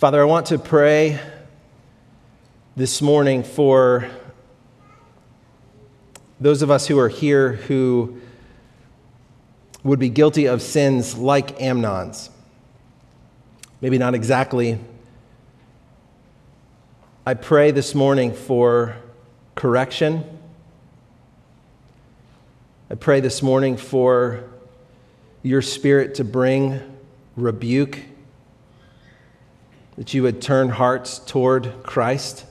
Father, I want to pray this morning for those of us who are here who would be guilty of sins like Amnon's. Maybe not exactly. I pray this morning for correction. I pray this morning for your spirit to bring rebuke, that you would turn hearts toward Christ,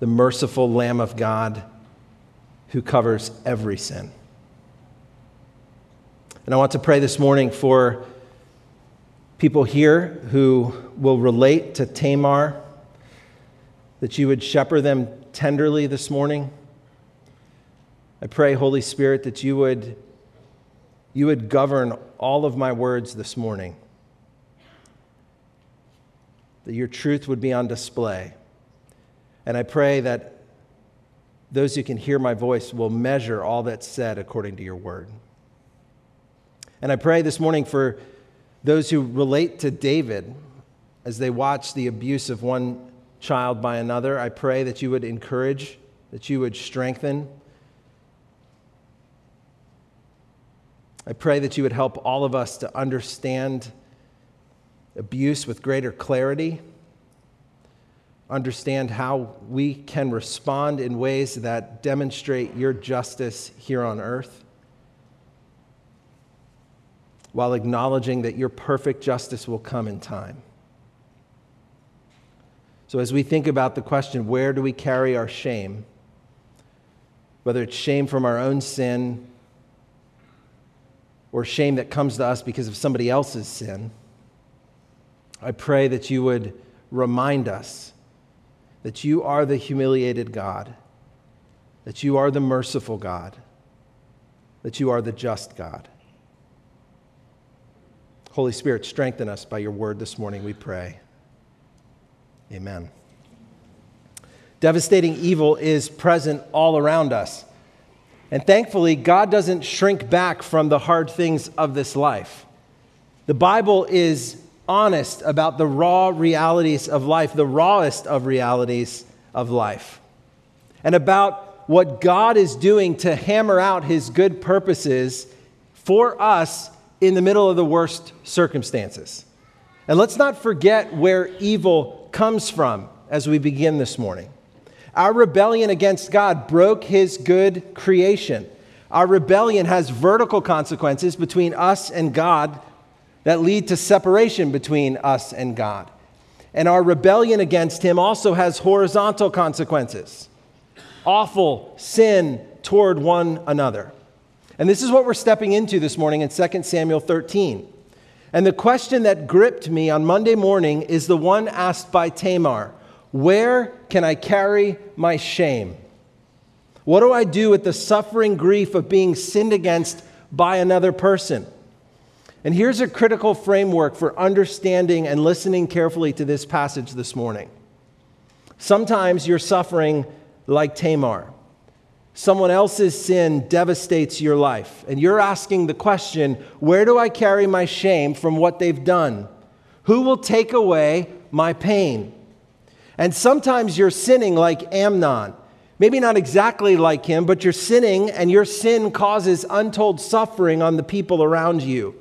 the merciful Lamb of God who covers every sin. And I want to pray this morning for people here who will relate to Tamar, that you would shepherd them tenderly this morning. I pray, Holy Spirit, that you would, you would govern all of my words this morning, that your truth would be on display. And I pray that those who can hear my voice will measure all that's said according to your word. And I pray this morning for those who relate to David as they watch the abuse of one child by another. I pray that you would encourage, that you would strengthen. I pray that you would help all of us to understand abuse with greater clarity understand how we can respond in ways that demonstrate your justice here on earth, while acknowledging that your perfect justice will come in time. So, as we think about the question, where do we carry our shame? Whether it's shame from our own sin or shame that comes to us because of somebody else's sin, I pray that you would remind us that you are the humiliated God, that you are the merciful God, that you are the just God. Holy Spirit, strengthen us by your word this morning, we pray. Amen. Devastating evil is present all around us. And thankfully, God doesn't shrink back from the hard things of this life. The Bible is honest about the raw realities of life, the rawest of realities of life, and about what God is doing to hammer out his good purposes for us in the middle of the worst circumstances. And let's not forget where evil comes from as we begin this morning. Our rebellion against God broke his good creation. Our rebellion has vertical consequences between us and God that lead to separation between us and God. And our rebellion against him also has horizontal consequences awful sin toward one another. And this is what we're stepping into this morning in 2 Samuel 13. And the question that gripped me on Monday morning is the one asked by Tamar Where can I carry my shame? What do I do with the suffering grief of being sinned against by another person? And here's a critical framework for understanding and listening carefully to this passage this morning. Sometimes you're suffering like Tamar. Someone else's sin devastates your life, and you're asking the question where do I carry my shame from what they've done? Who will take away my pain? And sometimes you're sinning like Amnon. Maybe not exactly like him, but you're sinning, and your sin causes untold suffering on the people around you.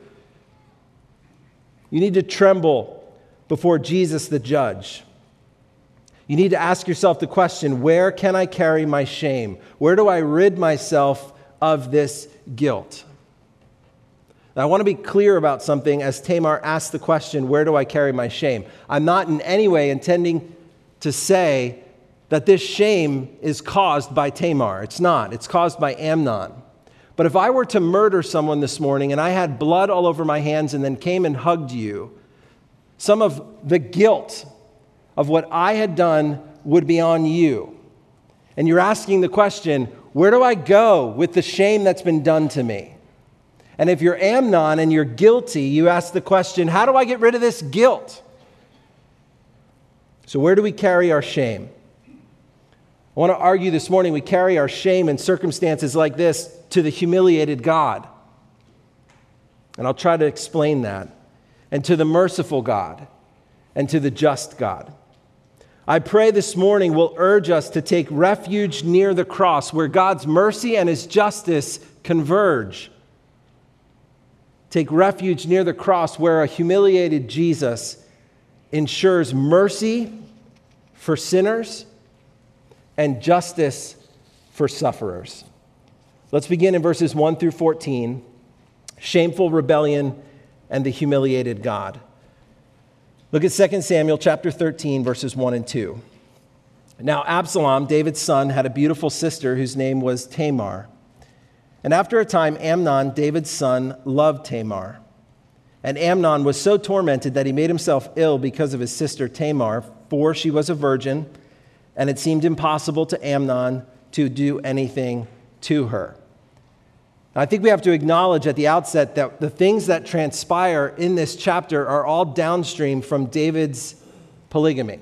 You need to tremble before Jesus the judge. You need to ask yourself the question where can I carry my shame? Where do I rid myself of this guilt? Now, I want to be clear about something as Tamar asked the question, Where do I carry my shame? I'm not in any way intending to say that this shame is caused by Tamar. It's not, it's caused by Amnon. But if I were to murder someone this morning and I had blood all over my hands and then came and hugged you, some of the guilt of what I had done would be on you. And you're asking the question, where do I go with the shame that's been done to me? And if you're Amnon and you're guilty, you ask the question, how do I get rid of this guilt? So, where do we carry our shame? I want to argue this morning we carry our shame in circumstances like this to the humiliated God. And I'll try to explain that. and to the merciful God and to the just God. I pray this morning will urge us to take refuge near the cross where God's mercy and his justice converge. Take refuge near the cross where a humiliated Jesus ensures mercy for sinners and justice for sufferers. Let's begin in verses 1 through 14 shameful rebellion and the humiliated God. Look at 2 Samuel chapter 13 verses 1 and 2. Now Absalom, David's son, had a beautiful sister whose name was Tamar. And after a time Amnon, David's son, loved Tamar. And Amnon was so tormented that he made himself ill because of his sister Tamar, for she was a virgin, and it seemed impossible to Amnon to do anything to her. I think we have to acknowledge at the outset that the things that transpire in this chapter are all downstream from David's polygamy.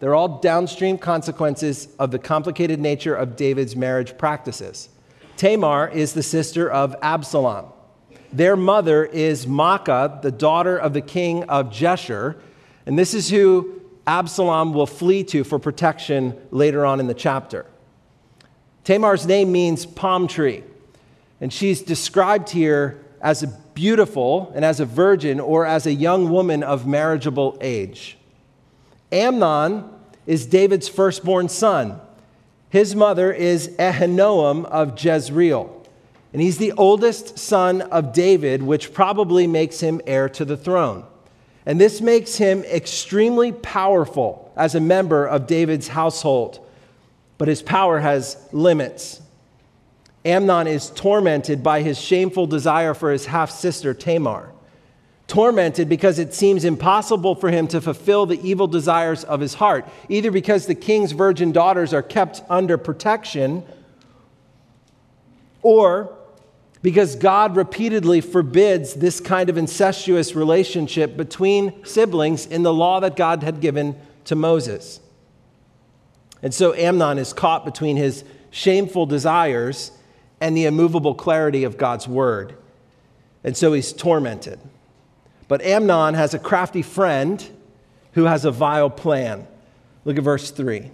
They're all downstream consequences of the complicated nature of David's marriage practices. Tamar is the sister of Absalom. Their mother is Maacah, the daughter of the king of Geshur. and this is who Absalom will flee to for protection later on in the chapter. Tamar's name means palm tree. And she's described here as a beautiful and as a virgin or as a young woman of marriageable age. Amnon is David's firstborn son. His mother is Ahinoam of Jezreel. And he's the oldest son of David, which probably makes him heir to the throne. And this makes him extremely powerful as a member of David's household. But his power has limits. Amnon is tormented by his shameful desire for his half sister Tamar. Tormented because it seems impossible for him to fulfill the evil desires of his heart, either because the king's virgin daughters are kept under protection, or because God repeatedly forbids this kind of incestuous relationship between siblings in the law that God had given to Moses. And so Amnon is caught between his shameful desires and the immovable clarity of God's word. And so he's tormented. But Amnon has a crafty friend who has a vile plan. Look at verse 3.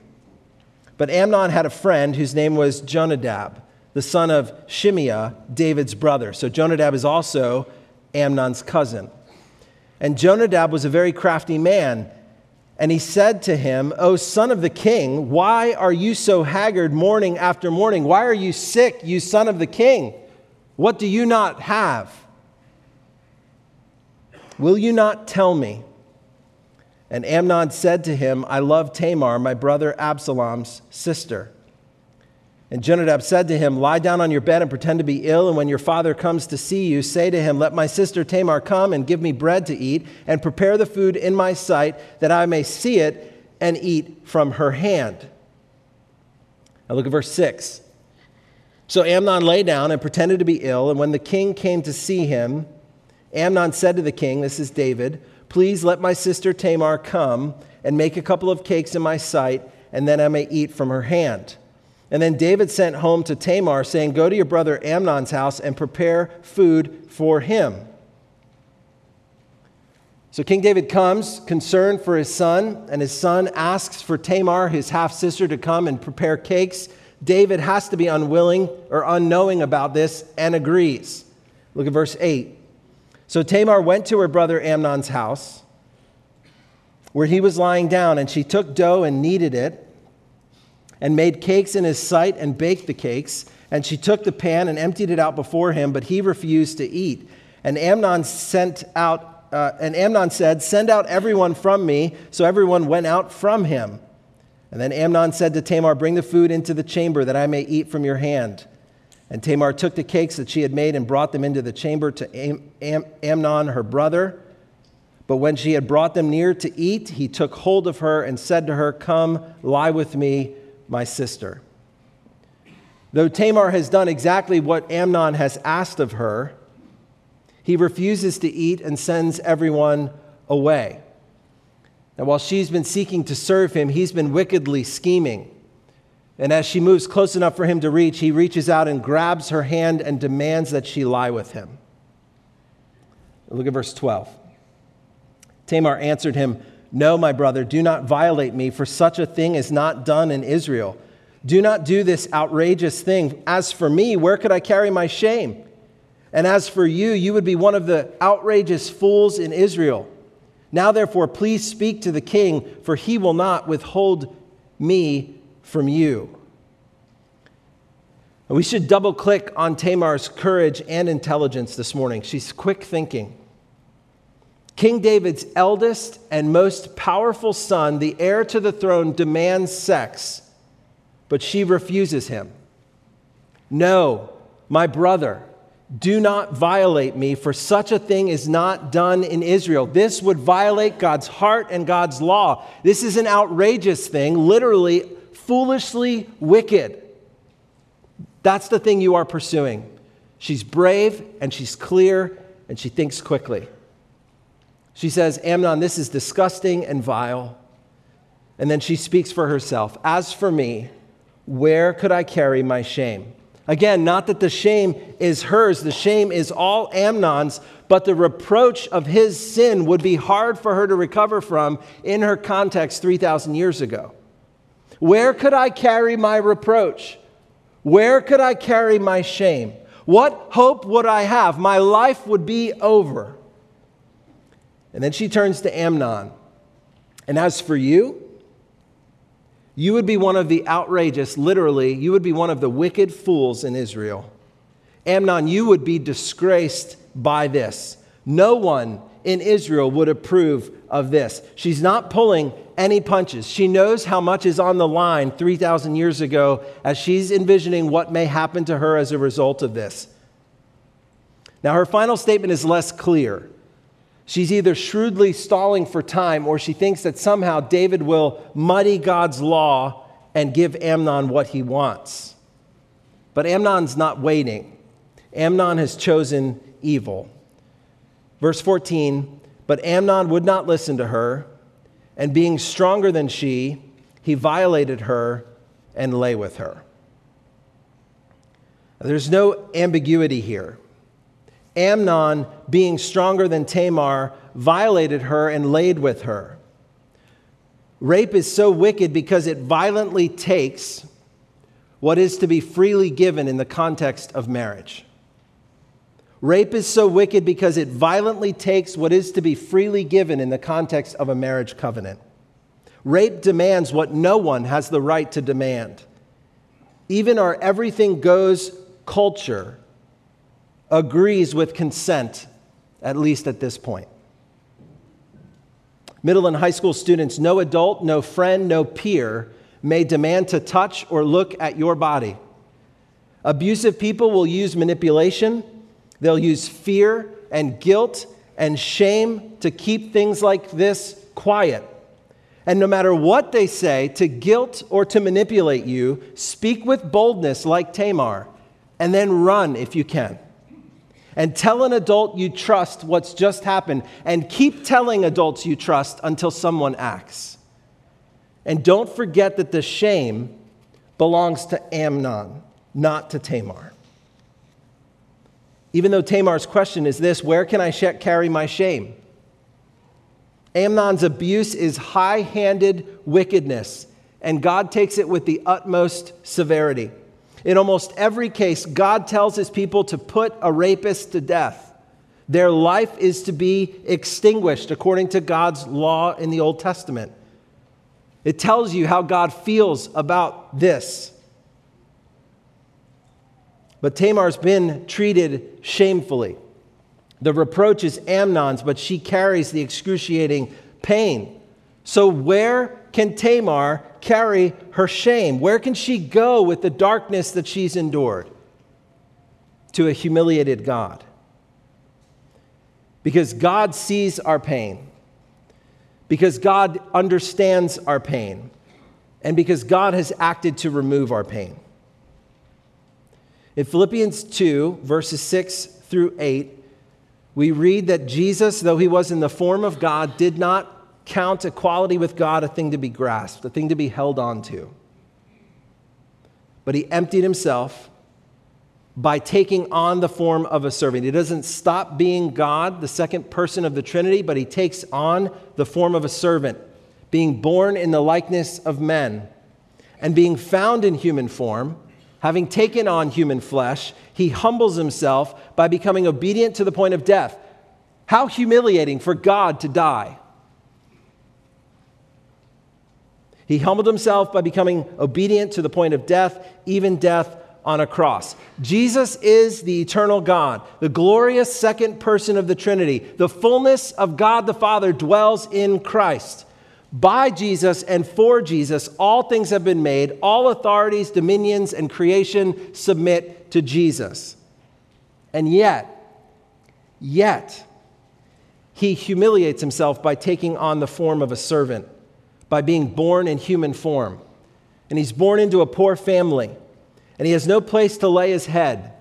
But Amnon had a friend whose name was Jonadab, the son of Shimeah, David's brother. So Jonadab is also Amnon's cousin. And Jonadab was a very crafty man and he said to him, O son of the king, why are you so haggard morning after morning? Why are you sick, you son of the king? What do you not have? Will you not tell me? And Amnon said to him, I love Tamar, my brother Absalom's sister. And Jonadab said to him, Lie down on your bed and pretend to be ill, and when your father comes to see you, say to him, Let my sister Tamar come and give me bread to eat, and prepare the food in my sight, that I may see it and eat from her hand. Now look at verse 6. So Amnon lay down and pretended to be ill, and when the king came to see him, Amnon said to the king, This is David, Please let my sister Tamar come and make a couple of cakes in my sight, and then I may eat from her hand. And then David sent home to Tamar, saying, Go to your brother Amnon's house and prepare food for him. So King David comes, concerned for his son, and his son asks for Tamar, his half sister, to come and prepare cakes. David has to be unwilling or unknowing about this and agrees. Look at verse 8. So Tamar went to her brother Amnon's house, where he was lying down, and she took dough and kneaded it and made cakes in his sight and baked the cakes. And she took the pan and emptied it out before him, but he refused to eat. And Amnon sent out, uh, and Amnon said, Send out everyone from me. So everyone went out from him. And then Amnon said to Tamar, Bring the food into the chamber that I may eat from your hand. And Tamar took the cakes that she had made and brought them into the chamber to Am- Am- Amnon, her brother. But when she had brought them near to eat, he took hold of her and said to her, Come, lie with me my sister. Though Tamar has done exactly what Amnon has asked of her, he refuses to eat and sends everyone away. Now, while she's been seeking to serve him, he's been wickedly scheming. And as she moves close enough for him to reach, he reaches out and grabs her hand and demands that she lie with him. Look at verse 12. Tamar answered him, No, my brother, do not violate me, for such a thing is not done in Israel. Do not do this outrageous thing. As for me, where could I carry my shame? And as for you, you would be one of the outrageous fools in Israel. Now, therefore, please speak to the king, for he will not withhold me from you. We should double click on Tamar's courage and intelligence this morning. She's quick thinking. King David's eldest and most powerful son, the heir to the throne, demands sex, but she refuses him. No, my brother, do not violate me, for such a thing is not done in Israel. This would violate God's heart and God's law. This is an outrageous thing, literally foolishly wicked. That's the thing you are pursuing. She's brave and she's clear and she thinks quickly. She says, Amnon, this is disgusting and vile. And then she speaks for herself. As for me, where could I carry my shame? Again, not that the shame is hers, the shame is all Amnon's, but the reproach of his sin would be hard for her to recover from in her context 3,000 years ago. Where could I carry my reproach? Where could I carry my shame? What hope would I have? My life would be over. And then she turns to Amnon. And as for you, you would be one of the outrageous, literally, you would be one of the wicked fools in Israel. Amnon, you would be disgraced by this. No one in Israel would approve of this. She's not pulling any punches. She knows how much is on the line 3,000 years ago as she's envisioning what may happen to her as a result of this. Now, her final statement is less clear. She's either shrewdly stalling for time or she thinks that somehow David will muddy God's law and give Amnon what he wants. But Amnon's not waiting. Amnon has chosen evil. Verse 14 But Amnon would not listen to her, and being stronger than she, he violated her and lay with her. There's no ambiguity here. Amnon, being stronger than Tamar, violated her and laid with her. Rape is so wicked because it violently takes what is to be freely given in the context of marriage. Rape is so wicked because it violently takes what is to be freely given in the context of a marriage covenant. Rape demands what no one has the right to demand. Even our everything goes culture agrees with consent, at least at this point. Middle and high school students, no adult, no friend, no peer may demand to touch or look at your body. Abusive people will use manipulation, they'll use fear and guilt and shame to keep things like this quiet. And no matter what they say to guilt or to manipulate you, speak with boldness like Tamar, and then run if you can and tell an adult you trust what's just happened, and keep telling adults you trust until someone acts. And don't forget that the shame belongs to Amnon, not to Tamar. Even though Tamar's question is this where can I carry my shame? Amnon's abuse is high handed wickedness, and God takes it with the utmost severity. In almost every case, God tells his people to put a rapist to death. Their life is to be extinguished according to God's law in the Old Testament. It tells you how God feels about this. But Tamar's been treated shamefully. The reproach is Amnon's, but she carries the excruciating pain. So, where can Tamar carry her shame? Where can she go with the darkness that she's endured? To a humiliated God. Because God sees our pain, because God understands our pain, and because God has acted to remove our pain. In Philippians 2, verses 6 through 8, we read that Jesus, though he was in the form of God, did not count equality with God a thing to be grasped, a thing to be held on to. But he emptied himself by taking on the form of a servant. He doesn't stop being God, the second person of the Trinity, but he takes on the form of a servant, being born in the likeness of men. And being found in human form, having taken on human flesh, he humbles himself by becoming obedient to the point of death. How humiliating for God to die. He humbled himself by becoming obedient to the point of death, even death on a cross. Jesus is the eternal God, the glorious second person of the Trinity. The fullness of God the Father dwells in Christ. By Jesus and for Jesus, all things have been made. All authorities, dominions, and creation submit to Jesus. And yet, yet, he humiliates himself by taking on the form of a servant, by being born in human form. And he's born into a poor family and he has no place to lay his head.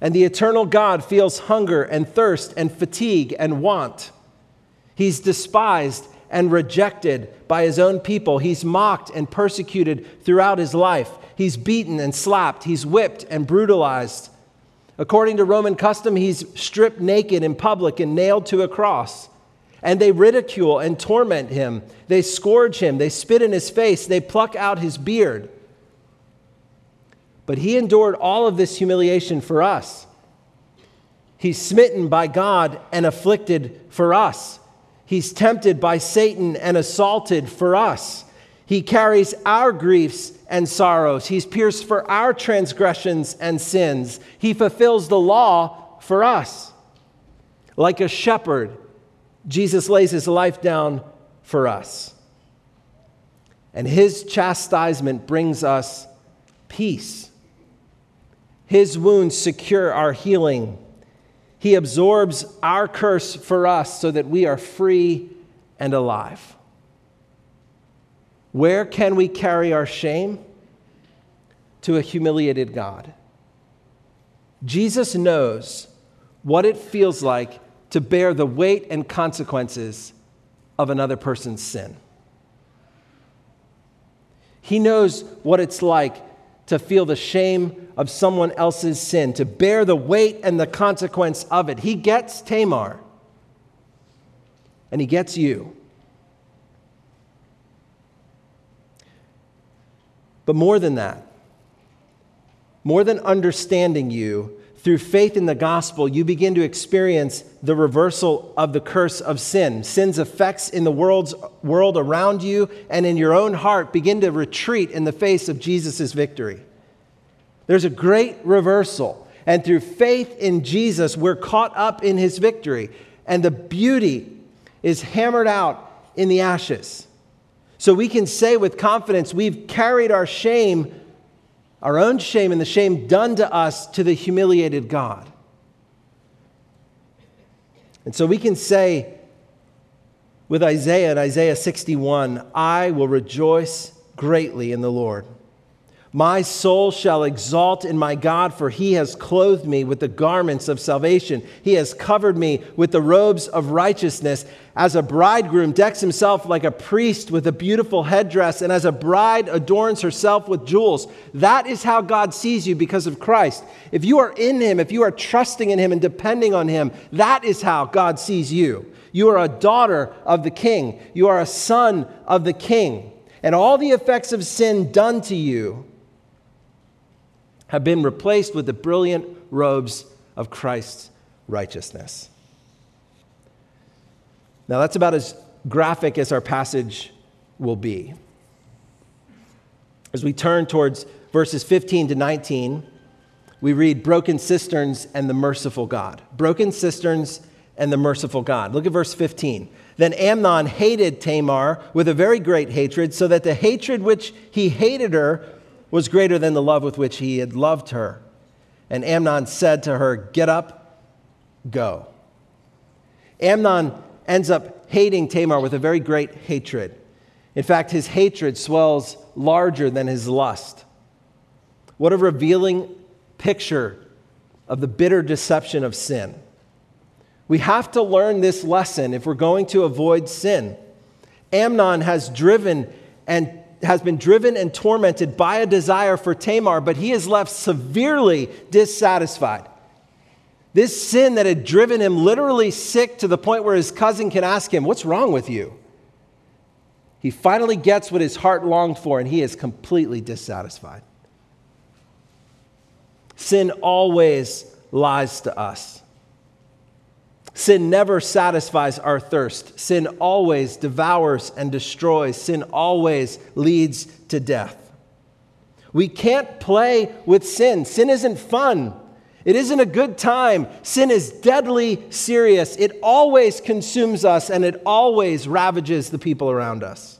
And the eternal God feels hunger and thirst and fatigue and want. He's despised and rejected by his own people. He's mocked and persecuted throughout his life. He's beaten and slapped. He's whipped and brutalized. According to Roman custom, he's stripped naked in public and nailed to a cross. And they ridicule and torment him. They scourge him. They spit in his face. They pluck out his beard. But he endured all of this humiliation for us. He's smitten by God and afflicted for us. He's tempted by Satan and assaulted for us. He carries our griefs and sorrows. He's pierced for our transgressions and sins. He fulfills the law for us. Like a shepherd, Jesus lays his life down for us. And his chastisement brings us peace. His wounds secure our healing. He absorbs our curse for us so that we are free and alive. Where can we carry our shame? To a humiliated God. Jesus knows what it feels like to bear the weight and consequences of another person's sin. He knows what it's like to feel the shame of someone else's sin, to bear the weight and the consequence of it. He gets Tamar, and he gets you. But more than that, more than understanding you, through faith in the gospel, you begin to experience the reversal of the curse of sin. Sin's effects in the world's, world around you and in your own heart begin to retreat in the face of Jesus' victory. There's a great reversal. And through faith in Jesus, we're caught up in his victory. And the beauty is hammered out in the ashes. So we can say with confidence, we've carried our shame our own shame and the shame done to us to the humiliated God. And so we can say with Isaiah in Isaiah 61, I will rejoice greatly in the Lord. My soul shall exalt in my God, for he has clothed me with the garments of salvation. He has covered me with the robes of righteousness. As a bridegroom decks himself like a priest with a beautiful headdress, and as a bride adorns herself with jewels. That is how God sees you because of Christ. If you are in him, if you are trusting in him and depending on him, that is how God sees you. You are a daughter of the king, you are a son of the king. And all the effects of sin done to you have been replaced with the brilliant robes of Christ's righteousness. Now, that's about as graphic as our passage will be. As we turn towards verses 15 to 19, we read broken cisterns and the merciful God. Broken cisterns and the merciful God. Look at verse 15. Then Amnon hated Tamar with a very great hatred, so that the hatred which he hated her was greater than the love with which he had loved her. And Amnon said to her, Get up, go. Amnon ends up hating Tamar with a very great hatred. In fact, his hatred swells larger than his lust. What a revealing picture of the bitter deception of sin. We have to learn this lesson if we're going to avoid sin. Amnon has driven and has been driven and tormented by a desire for Tamar, but he is left severely dissatisfied. This sin that had driven him literally sick to the point where his cousin can ask him, What's wrong with you? He finally gets what his heart longed for, and he is completely dissatisfied. Sin always lies to us. Sin never satisfies our thirst. Sin always devours and destroys. Sin always leads to death. We can't play with sin. Sin isn't fun. It isn't a good time. Sin is deadly serious. It always consumes us and it always ravages the people around us.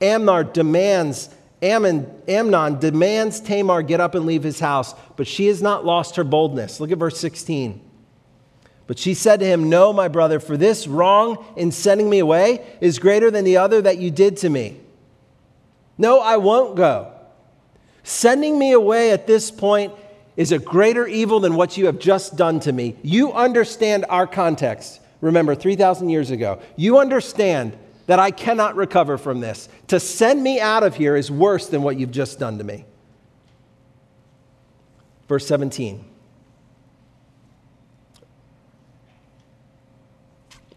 Amnon demands, Ammon, Amnon demands Tamar get up and leave his house, but she has not lost her boldness. Look at verse 16. But she said to him, No, my brother, for this wrong in sending me away is greater than the other that you did to me. No, I won't go. Sending me away at this point is a greater evil than what you have just done to me. You understand our context. Remember, 3,000 years ago. You understand that I cannot recover from this. To send me out of here is worse than what you've just done to me. Verse 17.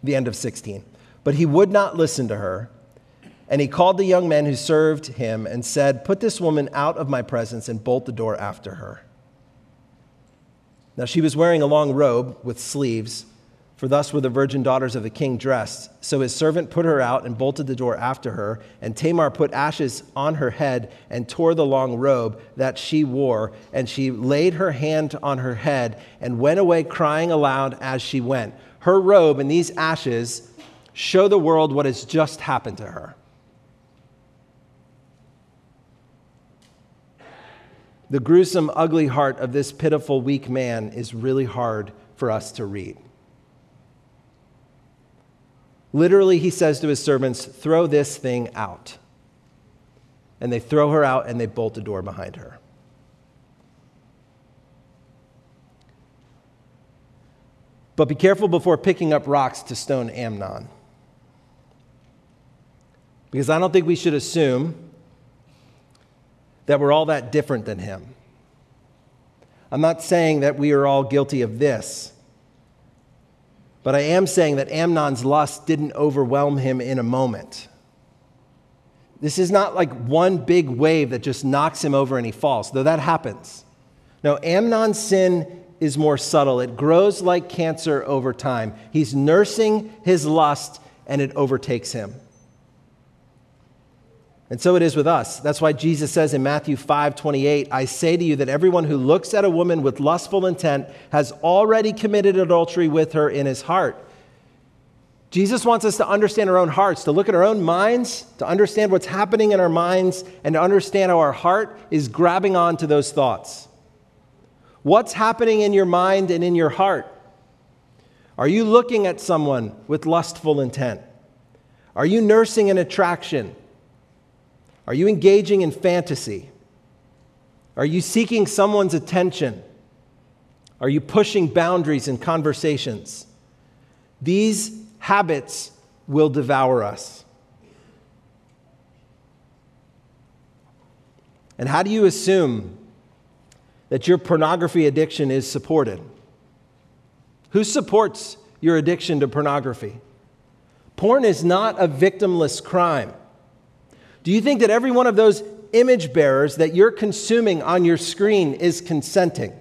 The end of 16. But he would not listen to her. And he called the young men who served him and said, Put this woman out of my presence and bolt the door after her. Now she was wearing a long robe with sleeves, for thus were the virgin daughters of the king dressed. So his servant put her out and bolted the door after her. And Tamar put ashes on her head and tore the long robe that she wore. And she laid her hand on her head and went away crying aloud as she went. Her robe and these ashes show the world what has just happened to her. The gruesome, ugly heart of this pitiful, weak man is really hard for us to read. Literally, he says to his servants, Throw this thing out. And they throw her out and they bolt the door behind her. But be careful before picking up rocks to stone Amnon. Because I don't think we should assume that we're all that different than him. I'm not saying that we are all guilty of this, but I am saying that Amnon's lust didn't overwhelm him in a moment. This is not like one big wave that just knocks him over and he falls, though that happens. No, Amnon's sin is more subtle. It grows like cancer over time. He's nursing his lust and it overtakes him. And so it is with us. That's why Jesus says in Matthew 5 28, I say to you that everyone who looks at a woman with lustful intent has already committed adultery with her in his heart. Jesus wants us to understand our own hearts, to look at our own minds, to understand what's happening in our minds, and to understand how our heart is grabbing on to those thoughts. What's happening in your mind and in your heart? Are you looking at someone with lustful intent? Are you nursing an attraction? Are you engaging in fantasy? Are you seeking someone's attention? Are you pushing boundaries in conversations? These habits will devour us. And how do you assume that your pornography addiction is supported? Who supports your addiction to pornography? Porn is not a victimless crime. Do you think that every one of those image bearers that you're consuming on your screen is consenting?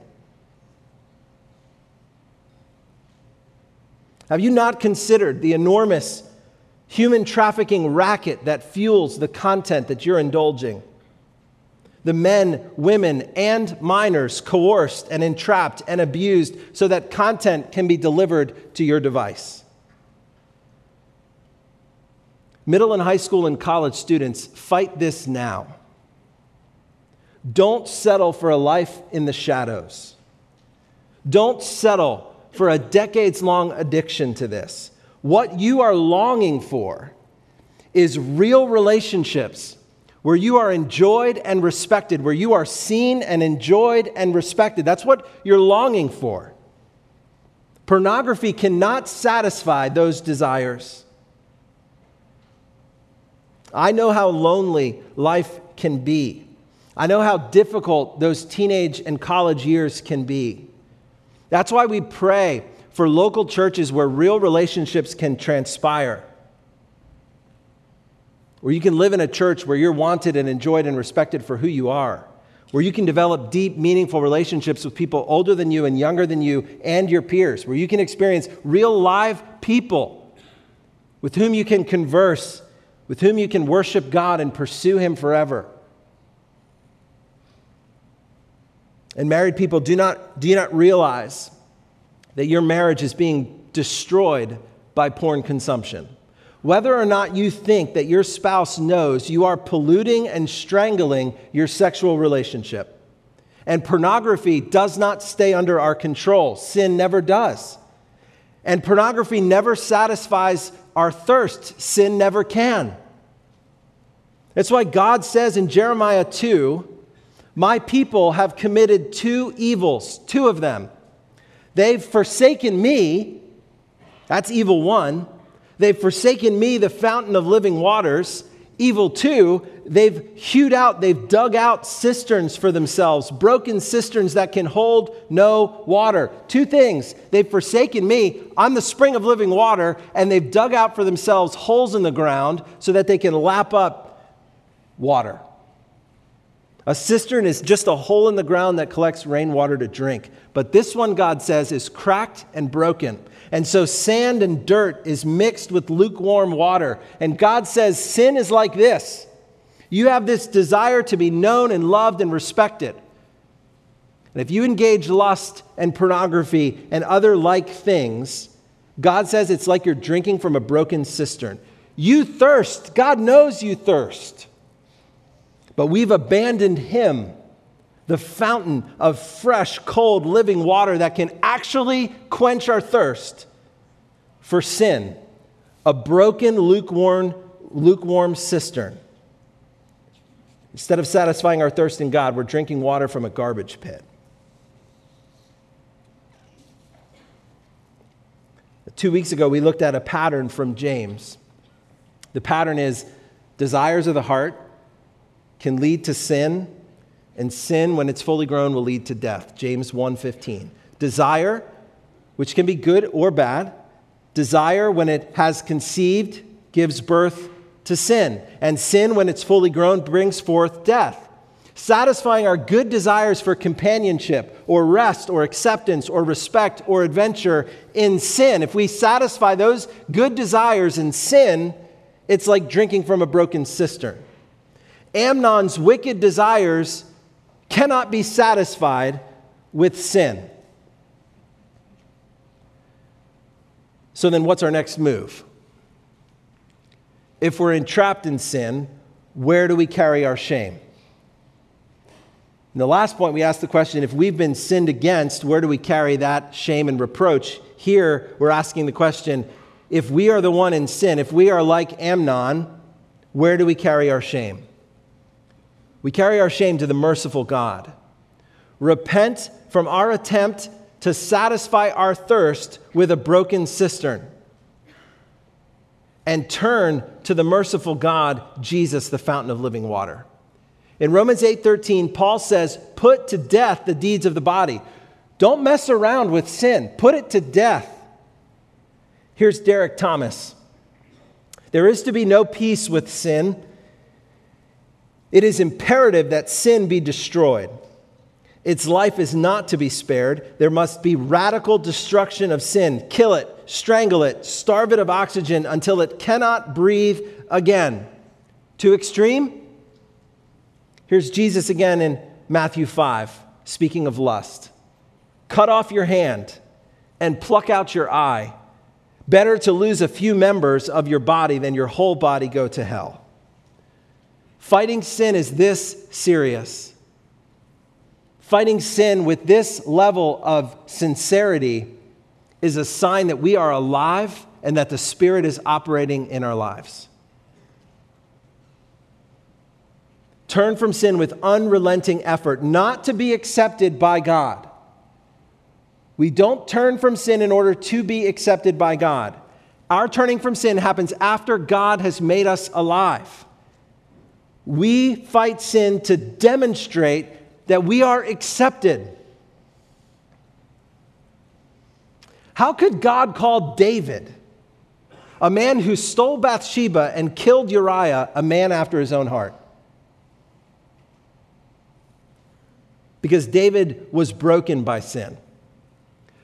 Have you not considered the enormous human trafficking racket that fuels the content that you're indulging? The men, women, and minors coerced and entrapped and abused so that content can be delivered to your device. Middle and high school and college students, fight this now. Don't settle for a life in the shadows. Don't settle for a decades long addiction to this. What you are longing for is real relationships where you are enjoyed and respected, where you are seen and enjoyed and respected. That's what you're longing for. Pornography cannot satisfy those desires. I know how lonely life can be. I know how difficult those teenage and college years can be. That's why we pray for local churches where real relationships can transpire. Where you can live in a church where you're wanted and enjoyed and respected for who you are. Where you can develop deep, meaningful relationships with people older than you and younger than you and your peers. Where you can experience real live people with whom you can converse, with whom you can worship God and pursue Him forever. And married people, do not, do you not realize that your marriage is being destroyed by porn consumption? Whether or not you think that your spouse knows, you are polluting and strangling your sexual relationship. And pornography does not stay under our control, sin never does. And pornography never satisfies our thirst, sin never can. That's why God says in Jeremiah 2 my people have committed two evils, two of them. They've forsaken me, that's evil one. They've forsaken me, the fountain of living waters. Evil two, they've hewed out, they've dug out cisterns for themselves, broken cisterns that can hold no water. Two things. They've forsaken me, I'm the spring of living water, and they've dug out for themselves holes in the ground so that they can lap up water. A cistern is just a hole in the ground that collects rainwater to drink. But this one, God says, is cracked and broken. And so sand and dirt is mixed with lukewarm water. And God says, sin is like this. You have this desire to be known and loved and respected. And if you engage lust and pornography and other like things, God says it's like you're drinking from a broken cistern. You thirst. God knows you thirst. But we've abandoned him, the fountain of fresh, cold, living water that can actually quench our thirst for sin, a broken, lukewarm, lukewarm cistern. Instead of satisfying our thirst in God, we're drinking water from a garbage pit. Two weeks ago, we looked at a pattern from James. The pattern is desires of the heart can lead to sin, and sin when it's fully grown will lead to death. James 1:15. Desire, which can be good or bad, desire when it has conceived gives birth to sin, and sin when it's fully grown brings forth death. Satisfying our good desires for companionship or rest or acceptance or respect or adventure in sin. If we satisfy those good desires in sin, it's like drinking from a broken cistern. Amnon's wicked desires cannot be satisfied with sin. So then, what's our next move? If we're entrapped in sin, where do we carry our shame? In the last point, we asked the question if we've been sinned against, where do we carry that shame and reproach? Here, we're asking the question if we are the one in sin, if we are like Amnon, where do we carry our shame? We carry our shame to the merciful God. Repent from our attempt to satisfy our thirst with a broken cistern. And turn to the merciful God, Jesus, the fountain of living water. In Romans 8:13, Paul says, "Put to death the deeds of the body. Don't mess around with sin. Put it to death." Here's Derek Thomas. There is to be no peace with sin it is imperative that sin be destroyed. Its life is not to be spared. There must be radical destruction of sin. Kill it, strangle it, starve it of oxygen until it cannot breathe again. Too extreme? Here's Jesus again in Matthew 5, speaking of lust. Cut off your hand and pluck out your eye. Better to lose a few members of your body than your whole body go to hell. Fighting sin is this serious. Fighting sin with this level of sincerity is a sign that we are alive and that the Spirit is operating in our lives. Turn from sin with unrelenting effort, not to be accepted by God. We don't turn from sin in order to be accepted by God. Our turning from sin happens after God has made us alive. We fight sin to demonstrate that we are accepted. How could God call David, a man who stole Bathsheba and killed Uriah, a man after his own heart? Because David was broken by sin.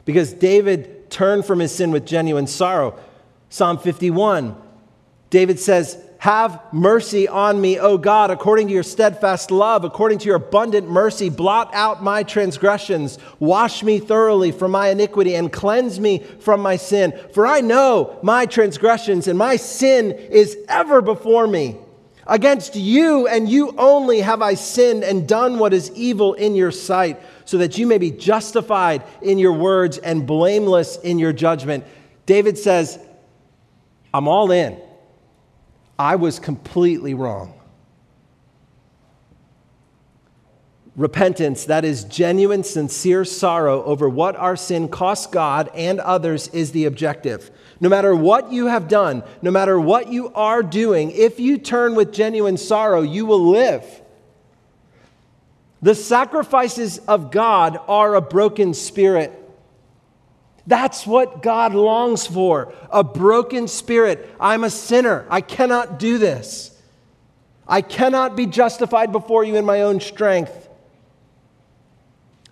Because David turned from his sin with genuine sorrow. Psalm 51, David says, Have mercy on me, O God, according to your steadfast love, according to your abundant mercy. Blot out my transgressions. Wash me thoroughly from my iniquity and cleanse me from my sin. For I know my transgressions, and my sin is ever before me. Against you and you only have I sinned and done what is evil in your sight, so that you may be justified in your words and blameless in your judgment. David says, I'm all in. I was completely wrong. Repentance, that is genuine, sincere sorrow over what our sin costs God and others, is the objective. No matter what you have done, no matter what you are doing, if you turn with genuine sorrow, you will live. The sacrifices of God are a broken spirit. That's what God longs for a broken spirit. I'm a sinner. I cannot do this. I cannot be justified before you in my own strength.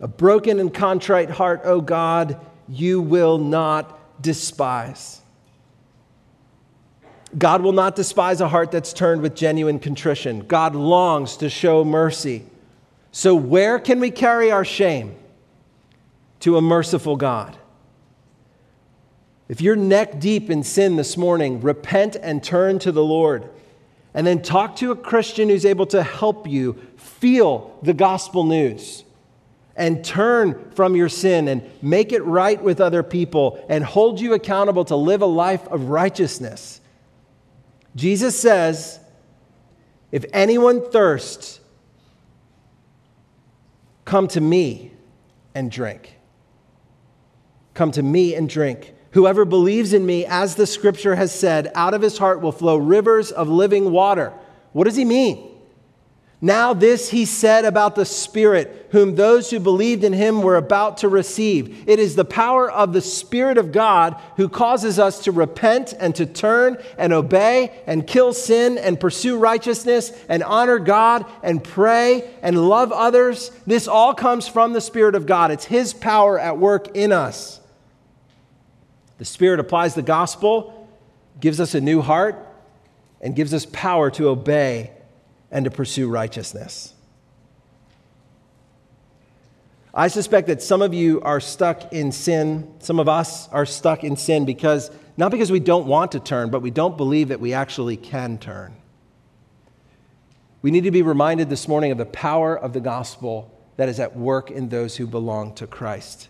A broken and contrite heart, O oh God, you will not despise. God will not despise a heart that's turned with genuine contrition. God longs to show mercy. So, where can we carry our shame? To a merciful God. If you're neck deep in sin this morning, repent and turn to the Lord. And then talk to a Christian who's able to help you feel the gospel news and turn from your sin and make it right with other people and hold you accountable to live a life of righteousness. Jesus says, If anyone thirsts, come to me and drink. Come to me and drink. Whoever believes in me, as the scripture has said, out of his heart will flow rivers of living water. What does he mean? Now, this he said about the Spirit, whom those who believed in him were about to receive. It is the power of the Spirit of God who causes us to repent and to turn and obey and kill sin and pursue righteousness and honor God and pray and love others. This all comes from the Spirit of God. It's his power at work in us. The Spirit applies the gospel, gives us a new heart, and gives us power to obey and to pursue righteousness. I suspect that some of you are stuck in sin. Some of us are stuck in sin because, not because we don't want to turn, but we don't believe that we actually can turn. We need to be reminded this morning of the power of the gospel that is at work in those who belong to Christ.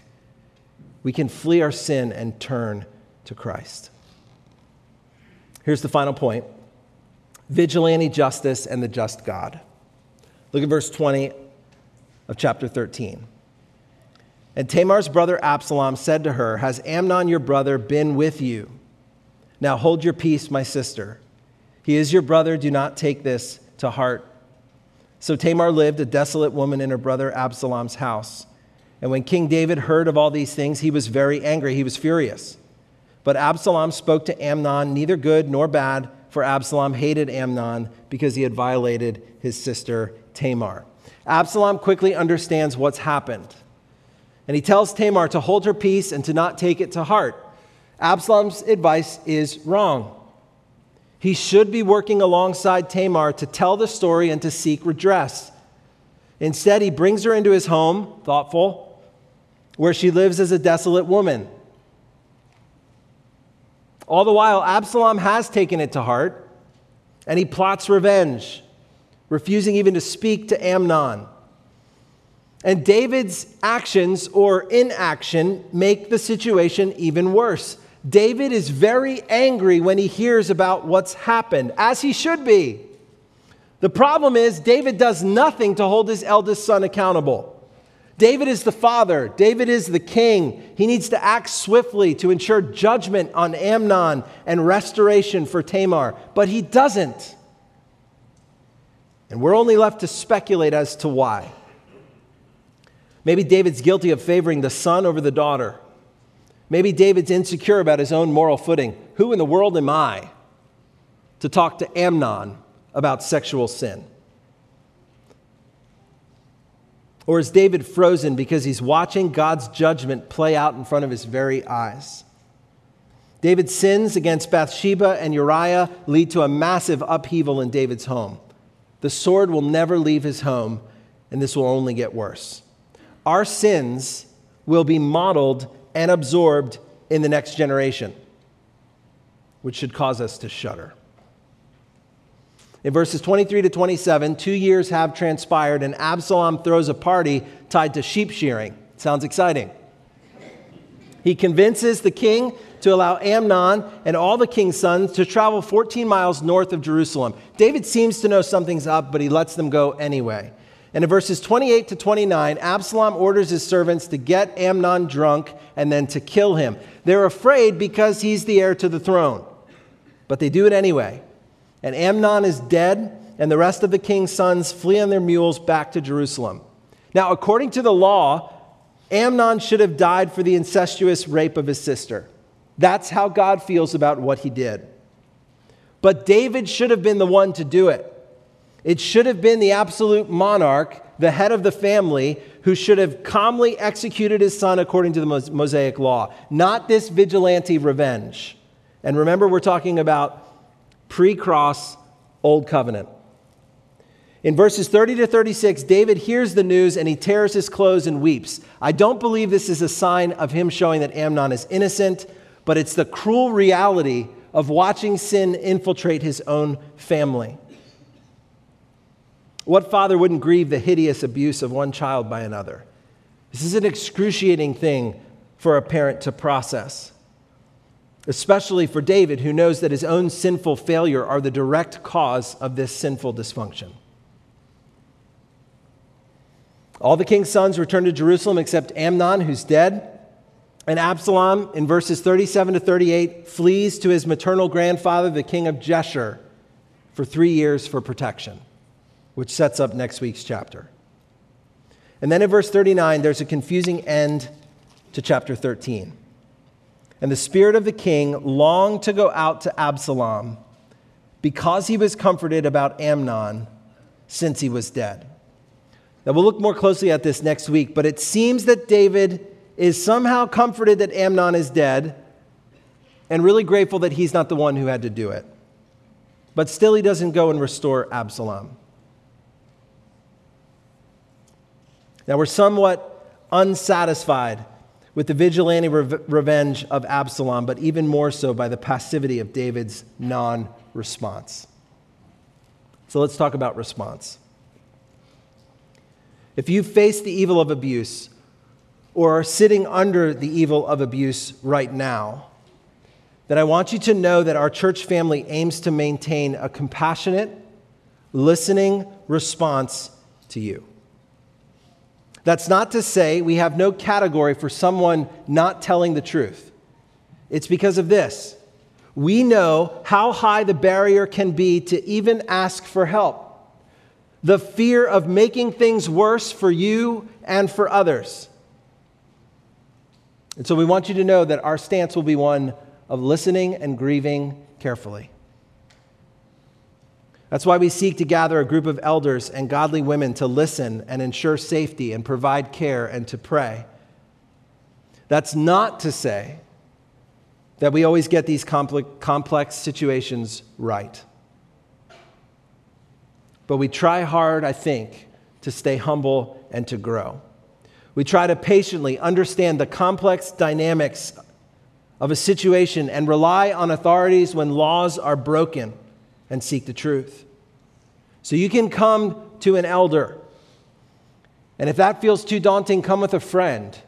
We can flee our sin and turn to Christ. Here's the final point vigilante justice and the just God. Look at verse 20 of chapter 13. And Tamar's brother Absalom said to her, Has Amnon your brother been with you? Now hold your peace, my sister. He is your brother. Do not take this to heart. So Tamar lived, a desolate woman, in her brother Absalom's house. And when King David heard of all these things, he was very angry. He was furious. But Absalom spoke to Amnon, neither good nor bad for Absalom hated Amnon because he had violated his sister Tamar. Absalom quickly understands what's happened. And he tells Tamar to hold her peace and to not take it to heart. Absalom's advice is wrong. He should be working alongside Tamar to tell the story and to seek redress. Instead, he brings her into his home, thoughtful, where she lives as a desolate woman. All the while, Absalom has taken it to heart and he plots revenge, refusing even to speak to Amnon. And David's actions or inaction make the situation even worse. David is very angry when he hears about what's happened, as he should be. The problem is, David does nothing to hold his eldest son accountable. David is the father, David is the king. He needs to act swiftly to ensure judgment on Amnon and restoration for Tamar, but he doesn't. And we're only left to speculate as to why. Maybe David's guilty of favoring the son over the daughter. Maybe David's insecure about his own moral footing. Who in the world am I to talk to Amnon about sexual sin? Or is David frozen because he's watching God's judgment play out in front of his very eyes? David's sins against Bathsheba and Uriah lead to a massive upheaval in David's home. The sword will never leave his home, and this will only get worse. Our sins will be modeled and absorbed in the next generation, which should cause us to shudder. In verses 23 to 27, two years have transpired, and Absalom throws a party tied to sheep shearing. Sounds exciting. He convinces the king to allow Amnon and all the king's sons to travel 14 miles north of Jerusalem. David seems to know something's up, but he lets them go anyway. And in verses 28 to 29, Absalom orders his servants to get Amnon drunk and then to kill him. They're afraid because he's the heir to the throne, but they do it anyway. And Amnon is dead, and the rest of the king's sons flee on their mules back to Jerusalem. Now, according to the law, Amnon should have died for the incestuous rape of his sister. That's how God feels about what he did. But David should have been the one to do it. It should have been the absolute monarch, the head of the family, who should have calmly executed his son according to the Mosaic law, not this vigilante revenge. And remember, we're talking about pre cross, Old Covenant. In verses 30 to 36, David hears the news and he tears his clothes and weeps. I don't believe this is a sign of him showing that Amnon is innocent, but it's the cruel reality of watching sin infiltrate his own family. What father wouldn't grieve the hideous abuse of one child by another? This is an excruciating thing for a parent to process especially for David, who knows that his own sinful failure are the direct cause of this sinful dysfunction. All the king's sons return to Jerusalem except Amnon, who's dead. And Absalom, in verses 37 to 38, flees to his maternal grandfather, the king of Geshur, for three years for protection, which sets up next week's chapter. And then in verse 39, there's a confusing end to chapter 13. And the spirit of the king longed to go out to Absalom because he was comforted about Amnon since he was dead. Now, we'll look more closely at this next week, but it seems that David is somehow comforted that Amnon is dead and really grateful that he's not the one who had to do it. But still, he doesn't go and restore Absalom. Now, we're somewhat unsatisfied with the vigilante re- revenge of Absalom, but even more so by the passivity of David's non response. So let's talk about response. If you face the evil of abuse or are sitting under the evil of abuse right now, then I want you to know that our church family aims to maintain a compassionate, listening response to you. That's not to say we have no category for someone not telling the truth. It's because of this. We know how high the barrier can be to even ask for help. The fear of making things worse for you and for others. And so we want you to know that our stance will be one of listening and grieving carefully. That's why we seek to gather a group of elders and godly women to listen and ensure safety and provide care and to pray. That's not to say that we always get these complex situations right. But we try hard, I think, to stay humble and to grow. We try to patiently understand the complex dynamics of a situation and rely on authorities when laws are broken and seek the truth. So you can come to an elder. And if that feels too daunting, come with a friend.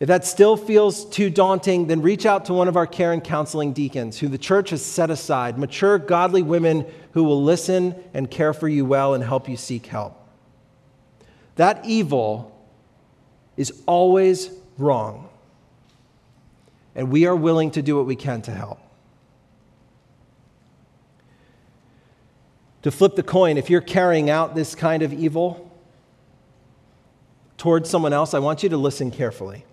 If that still feels too daunting, then reach out to one of our care and counseling deacons who the church has set aside, mature, godly women who will listen and care for you well and help you seek help. That evil is always wrong. And we are willing to do what we can to help. To flip the coin, if you're carrying out this kind of evil towards someone else, I want you to listen carefully.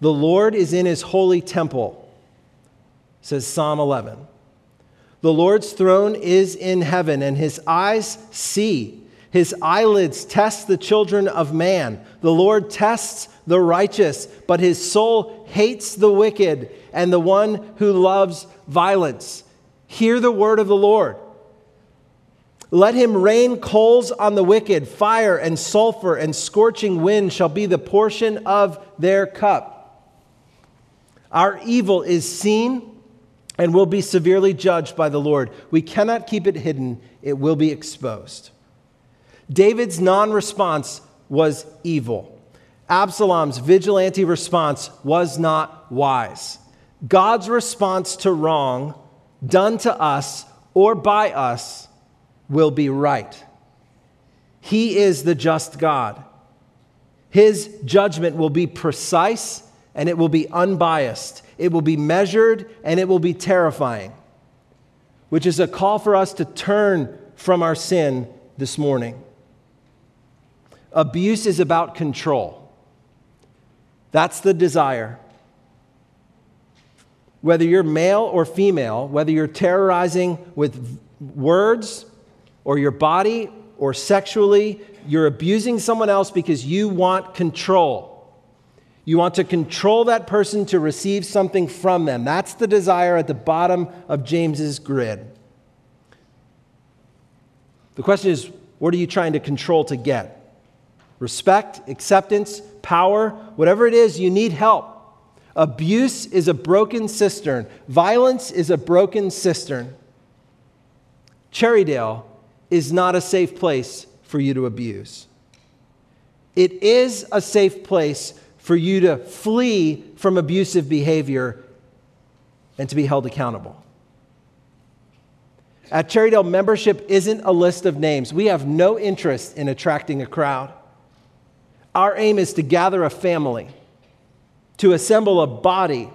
The Lord is in his holy temple, says Psalm 11. The Lord's throne is in heaven, and his eyes see. His eyelids test the children of man. The Lord tests the righteous, but his soul hates the wicked and the one who loves violence. Hear the word of the Lord. Let him rain coals on the wicked, fire and sulfur and scorching wind shall be the portion of their cup. Our evil is seen and will be severely judged by the Lord. We cannot keep it hidden, it will be exposed. David's non response was evil. Absalom's vigilante response was not wise. God's response to wrong done to us or by us will be right. He is the just God. His judgment will be precise and it will be unbiased. It will be measured and it will be terrifying, which is a call for us to turn from our sin this morning. Abuse is about control. That's the desire. Whether you're male or female, whether you're terrorizing with words or your body or sexually, you're abusing someone else because you want control. You want to control that person to receive something from them. That's the desire at the bottom of James's grid. The question is what are you trying to control to get? Respect, acceptance, power, whatever it is, you need help. Abuse is a broken cistern, violence is a broken cistern. Cherrydale is not a safe place for you to abuse. It is a safe place for you to flee from abusive behavior and to be held accountable. At Cherrydale, membership isn't a list of names. We have no interest in attracting a crowd. Our aim is to gather a family, to assemble a body,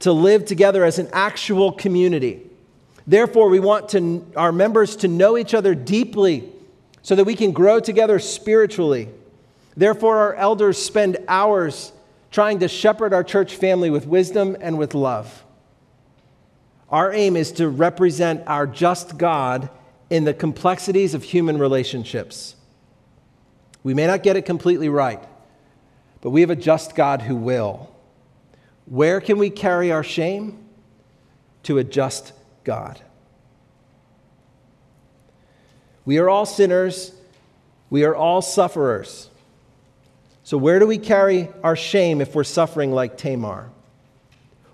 to live together as an actual community. Therefore, we want to, our members to know each other deeply so that we can grow together spiritually Therefore, our elders spend hours trying to shepherd our church family with wisdom and with love. Our aim is to represent our just God in the complexities of human relationships. We may not get it completely right, but we have a just God who will. Where can we carry our shame? To a just God. We are all sinners, we are all sufferers. So, where do we carry our shame if we're suffering like Tamar?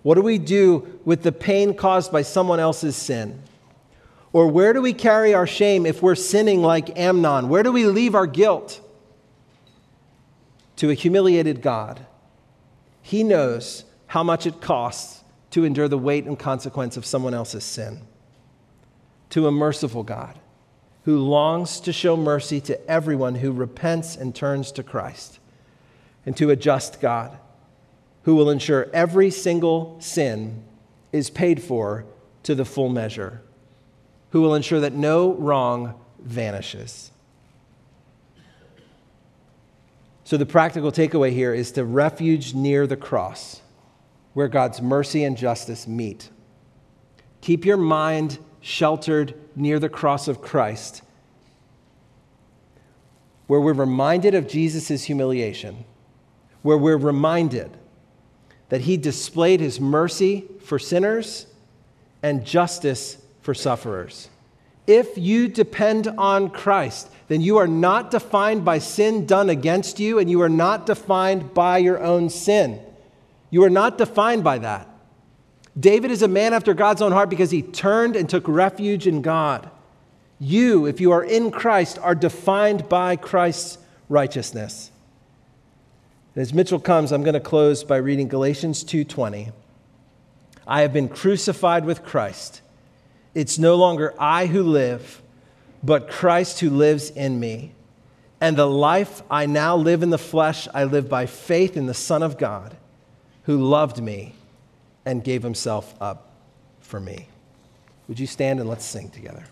What do we do with the pain caused by someone else's sin? Or where do we carry our shame if we're sinning like Amnon? Where do we leave our guilt? To a humiliated God. He knows how much it costs to endure the weight and consequence of someone else's sin. To a merciful God who longs to show mercy to everyone who repents and turns to Christ and to a just God who will ensure every single sin is paid for to the full measure, who will ensure that no wrong vanishes. So, the practical takeaway here is to refuge near the cross, where God's mercy and justice meet. Keep your mind sheltered near the cross of Christ, where we're reminded of Jesus' humiliation where we're reminded that he displayed his mercy for sinners and justice for sufferers. If you depend on Christ, then you are not defined by sin done against you, and you are not defined by your own sin. You are not defined by that. David is a man after God's own heart because he turned and took refuge in God. You, if you are in Christ, are defined by Christ's righteousness. And as Mitchell comes, I'm going to close by reading Galatians 2:20. I have been crucified with Christ. It's no longer I who live, but Christ who lives in me. And the life I now live in the flesh, I live by faith in the Son of God, who loved me and gave himself up for me. Would you stand and let's sing together?